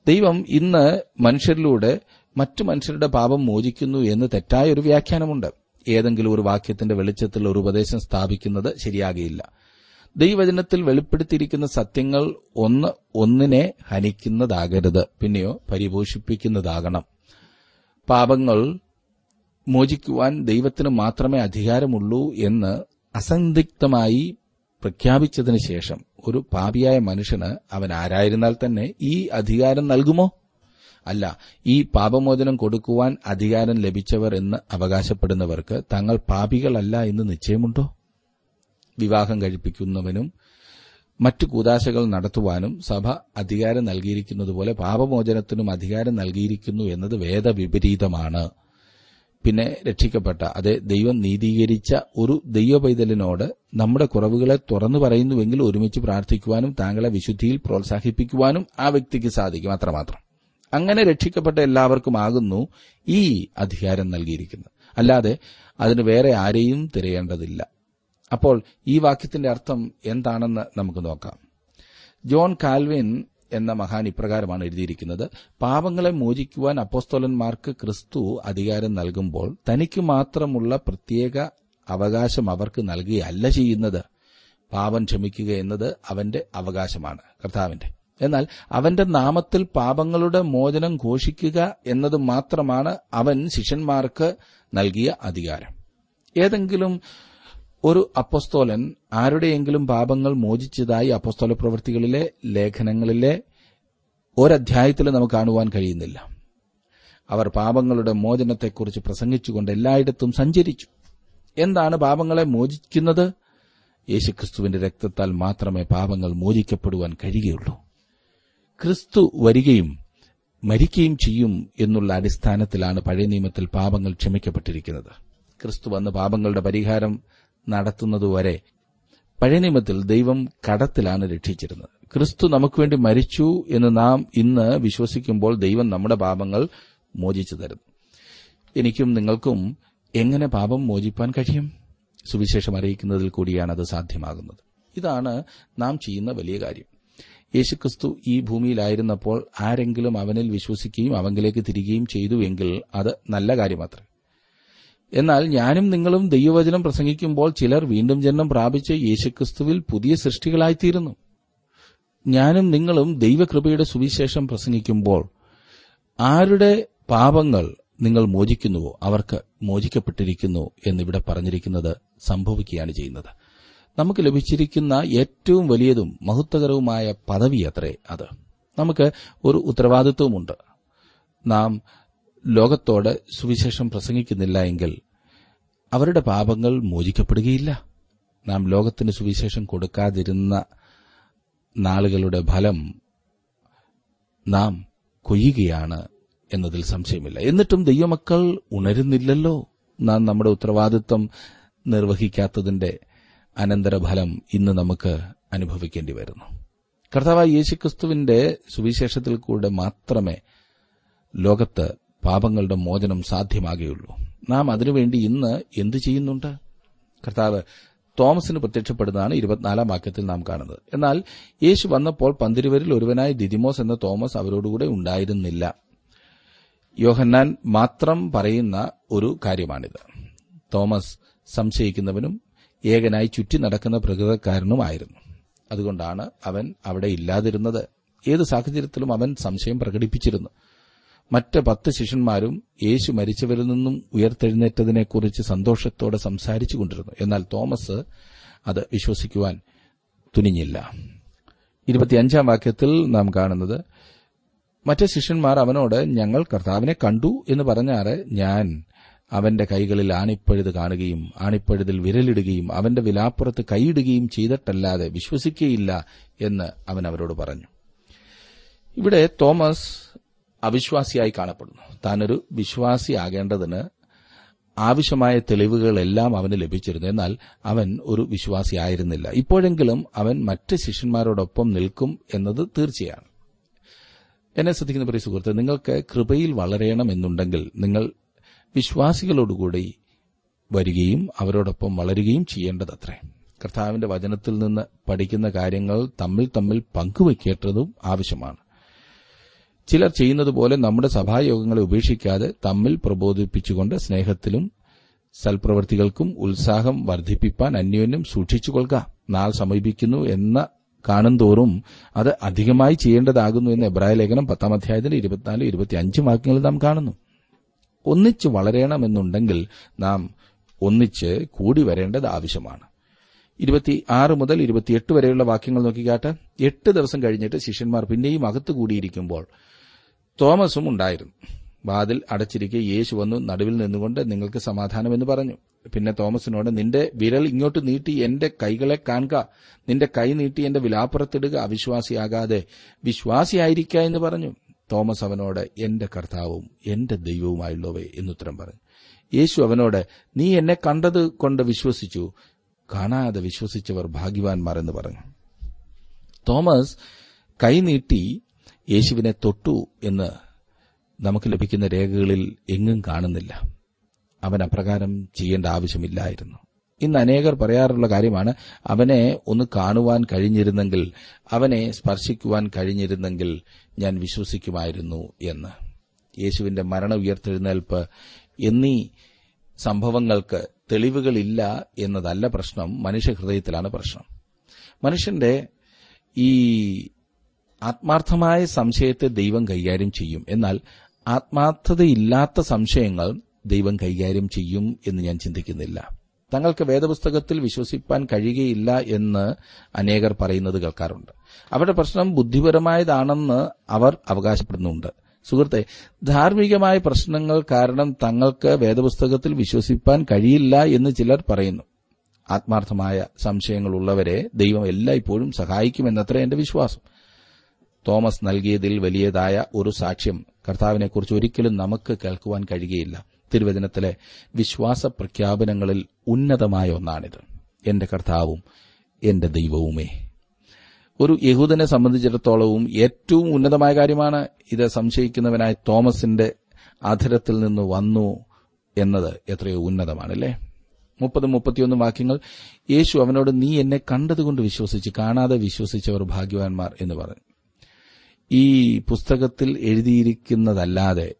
ദൈവം ഇന്ന് മനുഷ്യരിലൂടെ മറ്റു മനുഷ്യരുടെ പാപം മോചിക്കുന്നു എന്ന് തെറ്റായ ഒരു വ്യാഖ്യാനമുണ്ട്. ഏതെങ്കിലും ഒരു വാക്യത്തിന്റെ വെളിച്ചത്തിൽ ഒരു ഉപദേശം സ്ഥാപിക്കുന്നത് ശരിയാകയില്ല. ദൈവവചനത്തിൽ വെളിപ്പെടുത്തിയിരിക്കുന്ന സത്യങ്ങൾ ഒന്ന് ഒന്നിനെ ഹനിക്കുന്നതാകരുത്. പിന്നെയോ പരിപോഷിപ്പിക്കുന്നതാകണം. പാപങ്ങൾ മോചിക്കുവാൻ ദൈവത്തിന് മാത്രമേ അധികാരമുള്ളൂ എന്ന് അസന്ദിഗ്ധമായി പ്രഖ്യാപിച്ചതിന് ശേഷം ഒരു പാപിയായ മനുഷ്യന് അവൻ ആരായിരുന്നാൽ തന്നെ ഈ അധികാരം നൽകുമോ? അല്ല ഈ പാപമോചനം കൊടുക്കുവാൻ അധികാരം ലഭിച്ചവർ എന്ന് അവകാശപ്പെടുന്നവർക്ക് തങ്ങൾ പാപികളല്ല എന്ന് നിശ്ചയമുണ്ടോ? വിവാഹം കഴിപ്പിക്കുന്നവനും മറ്റു കൂതാശകൾ നടത്തുവാനും സഭ അധികാരം നൽകിയിരിക്കുന്നതുപോലെ പാപമോചനത്തിനും അധികാരം നൽകിയിരിക്കുന്നു എന്നത് വേദവിപരീതമാണ്. പിന്നെ രക്ഷിക്കപ്പെട്ട അതെ ദൈവം നീതീകരിച്ച ഒരു ദൈവപൈതലിനോട് നമ്മുടെ കുറവുകളെ തുറന്നു പറയുന്നുവെങ്കിൽ ഒരുമിച്ച് പ്രാർത്ഥിക്കുവാനും താങ്കളെ വിശുദ്ധിയിൽ പ്രോത്സാഹിപ്പിക്കുവാനും ആ വ്യക്തിക്ക് സാധിക്കും അത്രമാത്രം. അങ്ങനെ രക്ഷിക്കപ്പെട്ട എല്ലാവർക്കുമാകുന്നു ഈ അധികാരം നൽകിയിരിക്കുന്നത്. അല്ലാതെ അതിന് വേറെ ആരെയും തിരയേണ്ടതില്ല. അപ്പോൾ ഈ വാക്യത്തിന്റെ അർത്ഥം എന്താണെന്ന് നമുക്ക് നോക്കാം. ജോൺ കാൽവിൻ എന്ന മഹാൻ ഇപ്രകാരമാണ് എഴുതിയിരിക്കുന്നത് പാപങ്ങളെ മോചിക്കുവാൻ അപ്പോസ്തോലന്മാർക്ക് ക്രിസ്തു അധികാരം നൽകുമ്പോൾ തനിക്ക് മാത്രമുള്ള പ്രത്യേക അവകാശം അവർക്ക് നൽകുകയല്ല ചെയ്യുന്നത്. പാപം ക്ഷമിക്കുക എന്നത് അവന്റെ അവകാശമാണ് കർത്താവിന്റെ. എന്നാൽ അവന്റെ നാമത്തിൽ പാപങ്ങളുടെ മോചനം ഘോഷിക്കുക എന്നത് മാത്രമാണ് അവൻ ശിഷ്യന്മാർക്ക് നൽകിയ അധികാരം. ഏതെങ്കിലും ഒരു അപ്പസ്തോലൻ ആരുടെയെങ്കിലും പാപങ്ങൾ മോചിച്ചതായി അപ്പസ്തോല പ്രവൃത്തികളിലെ ലേഖനങ്ങളിലെ ഒരധ്യായത്തിൽ നമുക്ക് കാണുവാൻ കഴിയുന്നില്ല. അവർ പാപങ്ങളുടെ മോചനത്തെക്കുറിച്ച് പ്രസംഗിച്ചുകൊണ്ട് എല്ലായിടത്തും സഞ്ചരിച്ചു. എന്താണ് പാപങ്ങളെ മോചിക്കുന്നത്? യേശുക്രിസ്തുവിന്റെ രക്തത്താൽ മാത്രമേ പാപങ്ങൾ മോചിക്കപ്പെടുവാൻ കഴിയുകയുള്ളൂ. ക്രിസ്തു വരികയും മരിക്കുകയും ചെയ്യും എന്നുള്ള അടിസ്ഥാനത്തിലാണ് പഴയ നിയമത്തിൽ പാപങ്ങൾ ക്ഷമിക്കപ്പെട്ടിരിക്കുന്നത്. ക്രിസ്തു വന്ന് പാപങ്ങളുടെ പരിഹാരം നടത്തുന്നതുവരെ പഴയ നിയമത്തിൽ ദൈവം കടത്തിലാണ് രക്ഷിച്ചിരുന്നത്. ക്രിസ്തു നമുക്ക് വേണ്ടി മരിച്ചു എന്ന് നാം ഇന്ന് വിശ്വസിക്കുമ്പോൾ ദൈവം നമ്മുടെ പാപങ്ങൾ മോചിച്ചു തരുന്നു. എനിക്കും നിങ്ങൾക്കും എങ്ങനെ പാപം മോചിപ്പാൻ കഴിയും? സുവിശേഷം അറിയിക്കുന്നതിൽ കൂടിയാണ് അത് സാധ്യമാകുന്നത്. ഇതാണ് നാം ചെയ്യുന്ന വലിയ കാര്യം. യേശുക്രിസ്തു ഈ ഭൂമിയിലായിരുന്നപ്പോൾ ആരെങ്കിലും അവനിൽ വിശ്വസിക്കുകയും അവങ്കിലേക്ക് തിരികുകയും ചെയ്തുവെങ്കിൽ അത് നല്ല കാര്യമാത്രേ എന്നാൽ ഞാനും നിങ്ങളും ദൈവവചനം പ്രസംഗിക്കുമ്പോൾ ചിലർ വീണ്ടും ജന്മം പ്രാപിച്ച് യേശുക്രിസ്തുവിൽ പുതിയ സൃഷ്ടികളായിത്തീരുന്നു. ഞാനും നിങ്ങളും ദൈവകൃപയുടെ സുവിശേഷം പ്രസംഗിക്കുമ്പോൾ ആരുടെ പാപങ്ങൾ നിങ്ങൾ മോചിക്കുന്നുവോ അവർക്ക് മോചിക്കപ്പെട്ടിരിക്കുന്നു എന്നിവിടെ പറഞ്ഞിരിക്കുന്നത് സംഭവിക്കുകയാണ് ചെയ്യുന്നത്. നമുക്ക് ലഭിച്ചിരിക്കുന്ന ഏറ്റവും വലിയതും മഹത്വകരവുമായ പദവി അത്രേ അത്. നമുക്ക് ഒരു ഉത്തരവാദിത്വമുണ്ട്. നാം ലോകത്തോട് സുവിശേഷം പ്രസംഗിക്കുന്നില്ല എങ്കിൽ അവരുടെ പാപങ്ങൾ മോചിക്കപ്പെടുകയില്ല. നാം ലോകത്തിന് സുവിശേഷം കൊടുക്കാതിരുന്ന നാളുകളുടെ ഫലം നാം കൊയ്യുകയാണ് എന്നതിൽ സംശയമില്ല. എന്നിട്ടും ദൈവമക്കൾ ഉണരുന്നില്ലല്ലോ. നാം നമ്മുടെ ഉത്തരവാദിത്വം നിർവഹിക്കാത്തതിന്റെ അനന്തരഫലം ഇന്ന് നമുക്ക് അനുഭവിക്കേണ്ടി വരുന്നു. കർത്താവായ യേശുക്രിസ്തുവിന്റെ സുവിശേഷത്തിൽ കൂടെ മാത്രമേ ലോകത്ത് പാപങ്ങളുടെ മോചനം സാധ്യമാകുകയുള്ളൂ നാം അതിനുവേണ്ടി ഇന്ന് എന്തു ചെയ്യുന്നുണ്ട്? കർത്താവ് തോമസിന് പ്രത്യക്ഷപ്പെടുന്നതാണ് ഇരുപത്തിനാലാം വാക്യത്തിൽ നാം കാണുന്നത്. എന്നാൽ യേശു വന്നപ്പോൾ പന്തിരുവരിൽ ഒരുവനായ ദിദിമോസ് എന്ന തോമസ് അവരോടുകൂടെ ഉണ്ടായിരുന്നില്ല. യോഹന്നാൻ മാത്രം പറയുന്ന ഒരു കാര്യമാണിത്. തോമസ് സംശയിക്കുന്നവനും ഏകനായി ചുറ്റി നടക്കുന്ന പ്രകൃതക്കാരനുമായിരുന്നു അതുകൊണ്ടാണ് അവൻ അവിടെ ഇല്ലാതിരുന്നത്. ഏത് സാഹചര്യത്തിലും അവൻ സംശയം പ്രകടിപ്പിച്ചിരുന്നു. മറ്റ് പത്ത് ശിഷ്യന്മാരും യേശു മരിച്ചവരിൽ നിന്നും ഉയർത്തെഴുന്നേറ്റതിനെക്കുറിച്ച് സന്തോഷത്തോടെ സംസാരിച്ചു കൊണ്ടിരുന്നു. എന്നാൽ തോമസ് അത് വിശ്വസിക്കുവാൻ തുനിഞ്ഞില്ല. ഇരുപത്തിയഞ്ചാം വാക്യത്തിൽ നാം കാണുന്നത് മറ്റ് ശിഷ്യന്മാർ അവനോട് ഞങ്ങൾ കർത്താവിനെ കണ്ടു എന്ന് പറഞ്ഞാറ് ഞാൻ അവന്റെ കൈകളിൽ ആണിപ്പഴുത് കാണുകയും ആണിപ്പഴുതിൽ വിരലിടുകയും അവന്റെ വിലാപ്പുറത്ത് കൈയിടുകയും ചെയ്തിട്ടല്ലാതെ വിശ്വസിക്കുകയില്ല എന്ന് അവൻ അവരോട് പറഞ്ഞു. ഇവിടെ തോമസ് അവിശ്വാസിയായി കാണപ്പെടുന്നു. താനൊരു വിശ്വാസിയാകേണ്ടതിന് ആവശ്യമായ തെളിവുകളെല്ലാം അവന് ലഭിച്ചിരുന്നു. എന്നാൽ അവൻ ഒരു വിശ്വാസിയായിരുന്നില്ല ഇപ്പോഴെങ്കിലും അവൻ മറ്റ് ശിഷ്യന്മാരോടൊപ്പം നിൽക്കും എന്നത് തീർച്ചയാണ്. എന്നെ ശ്രദ്ധിക്കുന്ന പ്രിയ സുഹൃത്ത് നിങ്ങൾക്ക് കൃപയിൽ വളരണമെന്നുണ്ടെങ്കിൽ നിങ്ങൾ വിശ്വാസികളോടുകൂടി വരികയും അവരോടൊപ്പം വളരുകയും ചെയ്യേണ്ടതത്രേ. കർത്താവിന്റെ വചനത്തിൽ നിന്ന് പഠിക്കുന്ന കാര്യങ്ങൾ തമ്മിൽ തമ്മിൽ പങ്കുവയ്ക്കേണ്ടതും ആവശ്യമാണ്. ചിലർ ചെയ്യുന്നതുപോലെ നമ്മുടെ സഭായോഗങ്ങളെ ഉപേക്ഷിക്കാതെ തമ്മിൽ പ്രബോധിപ്പിച്ചുകൊണ്ട് സ്നേഹത്തിലും സൽപ്രവൃത്തികൾക്കും ഉത്സാഹം വർദ്ധിപ്പിക്കാൻ അന്യോന്യം സൂക്ഷിച്ചുകൊള്ളുക നാൾ സമീപിക്കുന്നു എന്ന കാണുന്തോറും അത് അധികമായി ചെയ്യേണ്ടതാകുന്നു എന്ന് എബ്രായ ലേഖനം പത്താം അധ്യായത്തിന്റെ ഇരുപത്തിനാല് അഞ്ചും വാക്യങ്ങളിൽ നാം കാണുന്നു. ഒന്നിച്ച് വളരണമെന്നുണ്ടെങ്കിൽ നാം ഒന്നിച്ച് കൂടി വരേണ്ടത് ആവശ്യമാണ്. ഇരുപത്തി ആറ് മുതൽ ഇരുപത്തിയെട്ട് വരെയുള്ള വാക്യങ്ങൾ നോക്കിക്കാട്ട് എട്ട് ദിവസം കഴിഞ്ഞിട്ട് ശിഷ്യന്മാർ പിന്നെയും അകത്ത് കൂടിയിരിക്കുമ്പോൾ തോമസും ഉണ്ടായിരുന്നു. വാതിൽ അടച്ചിരിക്കെ യേശു വന്നു നടുവിൽ നിന്നുകൊണ്ട് നിങ്ങൾക്ക് സമാധാനമെന്ന് പറഞ്ഞു. പിന്നെ തോമസിനോട് നിന്റെ വിരൽ ഇങ്ങോട്ട് നീട്ടി എന്റെ കൈകളെ കാണുക. നിന്റെ കൈ നീട്ടി എന്റെ വിലാപ്പുറത്തിടുക. അവിശ്വാസിയാകാതെ വിശ്വാസിയായിരിക്ക എന്ന് പറഞ്ഞു. തോമസ് അവനോട് എന്റെ കർത്താവും എന്റെ ദൈവവുമായുള്ളവേ എന്നുത്തരം പറഞ്ഞു. യേശു അവനോട് നീ എന്നെ കണ്ടത് കൊണ്ട് വിശ്വസിച്ചു. കാണാതെ വിശ്വസിച്ചവർ ഭാഗ്യവാൻമാർ എന്ന് പറഞ്ഞു. തോമസ് കൈനീട്ടി യേശുവിനെ തൊട്ടു എന്ന് നമുക്ക് ലഭിക്കുന്ന രേഖകളിൽ എങ്ങും കാണുന്നില്ല. അവൻ അപ്രകാരം ചെയ്യേണ്ട ആവശ്യമില്ലായിരുന്നു. ഇന്ന് അനേകർ പറയാറുള്ള കാര്യമാണ് അവനെ ഒന്ന് കാണുവാൻ കഴിഞ്ഞിരുന്നെങ്കിൽ അവനെ സ്പർശിക്കുവാൻ കഴിഞ്ഞിരുന്നെങ്കിൽ ഞാൻ വിശ്വസിക്കുമായിരുന്നു എന്ന്. യേശുവിന്റെ മരണ ഉയർത്തെഴുന്നേൽപ്പ് എന്നീ സംഭവങ്ങൾക്ക് തെളിവുകളില്ല എന്നതല്ല പ്രശ്നം. മനുഷ്യഹൃദയത്തിലാണ് പ്രശ്നം. മനുഷ്യന്റെ ഈ ആത്മാർത്ഥമായ സംശയത്തെ ദൈവം കൈകാര്യം ചെയ്യും. എന്നാൽ ആത്മാർത്ഥതയില്ലാത്ത സംശയങ്ങൾ ദൈവം കൈകാര്യം ചെയ്യും എന്ന് ഞാൻ ചിന്തിക്കുന്നില്ല. തങ്ങൾക്ക് വേദപുസ്തകത്തിൽ വിശ്വസിപ്പാൻ കഴിയുകയില്ല എന്ന് അനേകർ പറയുന്നത് കേൾക്കാറുണ്ട്. അവരുടെ പ്രശ്നം ബുദ്ധിപരമായതാണെന്ന് അവർ അവകാശപ്പെടുന്നുണ്ട്. സുഹൃത്തെ ധാർമ്മികമായ പ്രശ്നങ്ങൾ കാരണം തങ്ങൾക്ക് വേദപുസ്തകത്തിൽ വിശ്വസിപ്പാൻ കഴിയില്ല എന്ന് ചിലർ പറയുന്നു. ആത്മാർത്ഥമായ സംശയങ്ങൾ ഉള്ളവരെ ദൈവം എല്ലായ്പ്പോഴും സഹായിക്കുമെന്നത്ര എന്റെ വിശ്വാസം. തോമസ് നൽകിയതിൽ വലിയതായ ഒരു സാക്ഷ്യം കർത്താവിനെക്കുറിച്ച് ഒരിക്കലും നമുക്ക് കേൾക്കുവാൻ കഴിയുകയില്ല. തിരുവചനത്തിലെ വിശ്വാസ പ്രഖ്യാപനങ്ങളിൽ ഉന്നതമായ ഒന്നാണിത്. എന്റെ കർത്താവും എന്റെ ദൈവവുമേ. ഒരു യഹൂദനെ സംബന്ധിച്ചിടത്തോളവും ഏറ്റവും ഉന്നതമായ കാര്യമാണ് ഇത് സംശയിക്കുന്നവനായ തോമസിന്റെ അധരത്തിൽ നിന്ന് വന്നു എന്നത് എത്രയോ ഉന്നതമാണല്ലേ? മുപ്പതും മുപ്പത്തിയൊന്നും വാക്യങ്ങൾ. യേശു അവനോട് നീ എന്നെ കണ്ടതുകൊണ്ട് വിശ്വസിച്ച് കാണാതെ വിശ്വസിച്ചവർ ഭാഗ്യവാന്മാർ എന്ന് പറഞ്ഞു. ഈ പുസ്തകത്തിൽ എഴുതിയിരിക്കുന്നതല്ലാതെ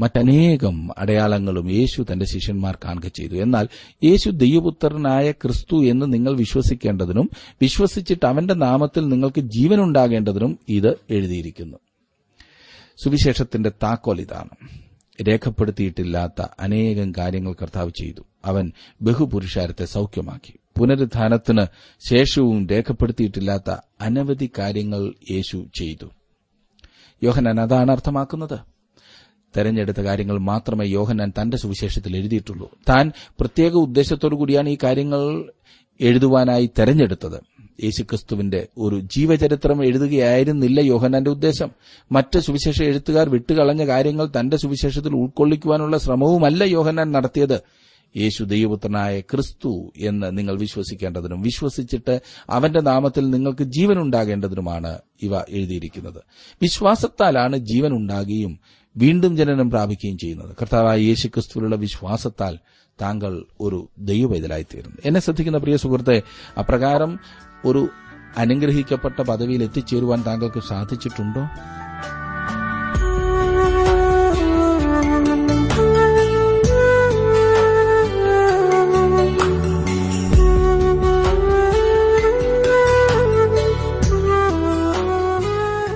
മറ്റനേകം അടയാളങ്ങളും യേശു തന്റെ ശിഷ്യന്മാർ കാണുക ചെയ്തു. എന്നാൽ യേശു ദൈവപുത്രനായ ക്രിസ്തു എന്ന് നിങ്ങൾ വിശ്വസിക്കേണ്ടതിനും വിശ്വസിച്ചിട്ട് അവന്റെ നാമത്തിൽ നിങ്ങൾക്ക് ജീവനുണ്ടാകേണ്ടതിനും ഇത് എഴുതിയിരിക്കുന്നു. സുവിശേഷത്തിന്റെ താക്കോൽ ഇതാണ്. രേഖപ്പെടുത്തിയിട്ടില്ലാത്ത അനേകം കാര്യങ്ങൾ കർത്താവ് ചെയ്തു. അവൻ ബഹുപുരുഷാരത്തെ സൌഖ്യമാക്കി. പുനരുദ്ധാനത്തിന് ശേഷവും രേഖപ്പെടുത്തിയിട്ടില്ലാത്ത അനവധി കാര്യങ്ങൾ യേശു ചെയ്തു. യോഹനൻ അതാണ് അർത്ഥമാക്കുന്നത്? തെരഞ്ഞെടുത്ത കാര്യങ്ങൾ മാത്രമേ യോഹന്നാൻ തന്റെ സുവിശേഷത്തിൽ എഴുതിയിട്ടുള്ളൂ. താൻ പ്രത്യേക ഉദ്ദേശത്തോടു കൂടിയാണ് ഈ കാര്യങ്ങൾ എഴുതുവാനായി തെരഞ്ഞെടുത്തത്. യേശുക്രിസ്തുവിന്റെ ഒരു ജീവചരിത്രം എഴുതുകയായിരുന്നില്ല യോഹനാന്റെ ഉദ്ദേശം. മറ്റ് സുവിശേഷ എഴുത്തുകാർ വിട്ടുകളഞ്ഞ കാര്യങ്ങൾ തന്റെ സുവിശേഷത്തിൽ ഉൾക്കൊള്ളിക്കുവാനുള്ള ശ്രമവുമല്ല യോഹനാൻ നടത്തിയത്. യേശു ദൈവപുത്രനായ ക്രിസ്തു എന്ന് നിങ്ങൾ വിശ്വസിക്കേണ്ടതിനും വിശ്വസിച്ചിട്ട് അവന്റെ നാമത്തിൽ നിങ്ങൾക്ക് ജീവനുണ്ടാകേണ്ടതിനുമാണ് ഇവ എഴുതിയിരിക്കുന്നത്. വിശ്വാസത്താലാണ് ജീവനുണ്ടാകുകയും വീണ്ടും ജനനം പ്രാപിക്കുകയും ചെയ്യുന്നത്. കർത്താവായ യേശുക്രിസ്തുവിലുള്ള വിശ്വാസത്താൽ താങ്കൾ ഒരു ദൈവവേദലായിത്തീരുന്നു എന്നെ ശ്രദ്ധിക്കുന്ന പ്രിയ സുഹൃത്തെ അപ്രകാരം ഒരു അനുഗ്രഹിക്കപ്പെട്ട പദവിയിൽ എത്തിച്ചേരുവാൻ താങ്കൾക്ക് സാധിച്ചിട്ടുണ്ടോ?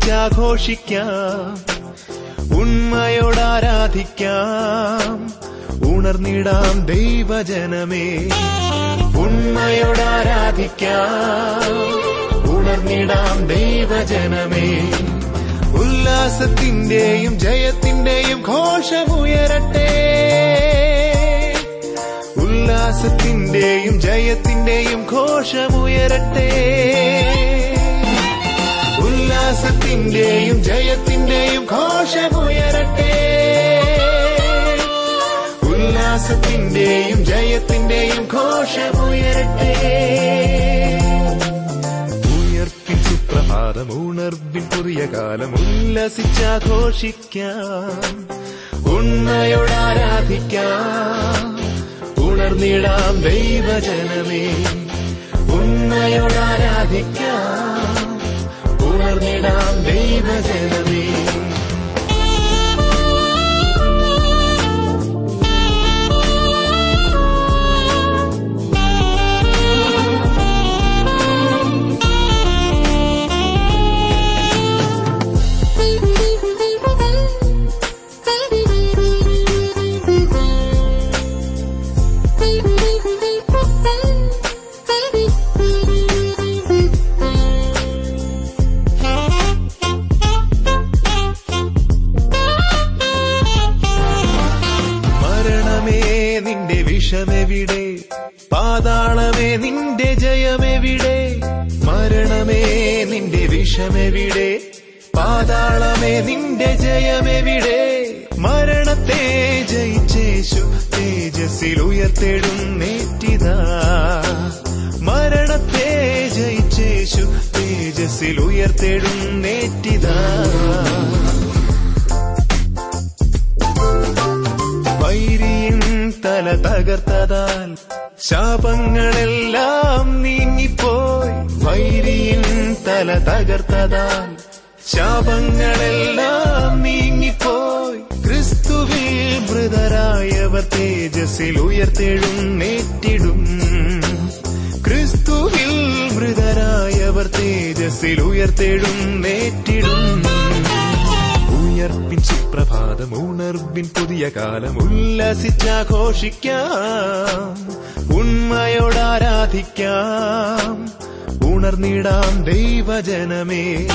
ഉല്ലസിച്ചാഘോഷിക്കാം ഉണ്മയോടാരാധിക്കാം. ഉണർന്നിടാം ദൈവജനമേ. ഉണ്മയോടാരാധിക്കാം. ഉണർന്നിടാം ദൈവജനമേ. ഉല്ലാസത്തിന്റെയും ജയത്തിന്റെയും ഘോഷമുയരട്ടെ. ഉല്ലാസത്തിന്റെയും ജയത്തിന്റെയും ഘോഷമുയരട്ടെ. ഉല്ലാസത്തിന്റെയും ജയത്തിന്റെയും ഘോഷമുയരട്ടെ. ഉല്ലാസത്തിന്റെയും ജയത്തിന്റെയും ഘോഷമുയരട്ടെ. ഉയർപ്പിൻ സുപ്രഭാതം ഉണർവിൻ പുതിയ കാലം ഉല്ലസിച്ചാഘോഷിക്കാം. ഉണ്മയോടാരാധിക്കാം ഉണർന്നിടാം ദൈവജനമേ. ഉണ്മയോടാരാധിക്കാം ഉണർന്നിടാം ദൈവജനമേ മരണമേ തല തകർത്തതാൽ ശാപങ്ങളെല്ലാം നീങ്ങിപ്പോയി. വൈരിയിൻ തല തകർത്തതാൽ ശാപങ്ങളെല്ലാം നീങ്ങിപ്പോയി. ക്രിസ്തുവിൽ മൃതരായവർ തേജസ്സിൽ ഉയർത്തെഴുന്നേറ്റിടും. ക്രിസ്തുവിൽ മൃതരായവർ തേജസ്സിൽ ഉയർത്തെഴുന്നേറ്റിടും. ഉയർപ്പിൻ സുപ്രഭാതം ഉണർവിൻ പുതിയ കാലം ഉല്ലസിച്ചാഘോഷിക്കാം ഉണ്മയോടാരാധിക്കാം ഉണർന്നിടാം ദൈവജനമേ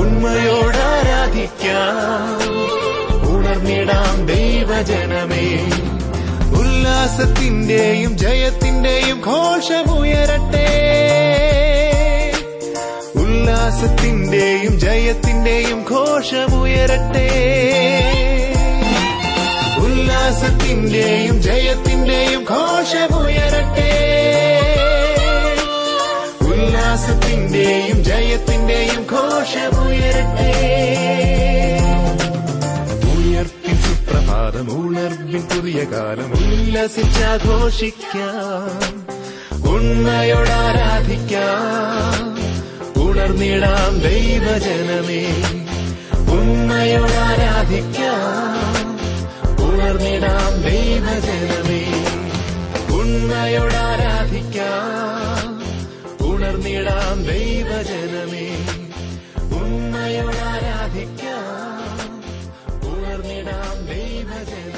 ഉണ്മയോടാരാധിക്കാം ഉണർന്നിടാം ദൈവജനമേ. ഉല്ലാസത്തിന്റെയും ജയത്തിന്റെയും ഘോഷമുയരട്ടെ. ഉല്ലാസത്തിന്റെയും ജയത്തിന്റെയും ഘോഷമുയരട്ടെ. ഉല്ലാസത്തിന്റെയും ജയത്തിന്റെയും ഘോഷമുയരട്ടെ. ഉല്ലാസത്തിന്റെയും ജയത്തിന്റെയും ഘോഷമുയരട്ടെ. ഉയർപ്പിൻ സുപ്രഭാതം ഉണർവിൻ പുതിയ കാലം ഉല്ലസിച്ചാഘോഷിക്കാം ഉണ്മയോടാരാധിക്കാം ഉണർന്നിടാം ദൈവജനമേ. ഉമ്മയോ ആരാധിക്കാം. ഉണർന്നിടാം ദൈവജനമേ. ഉണ്മയോട് ആരാധിക്കാം. ഉണർന്നിടാം ദൈവജനമേ. ഉണ്മയോട് ആരാധിക്കാം. ഉണർന്നിടാം ദൈവജന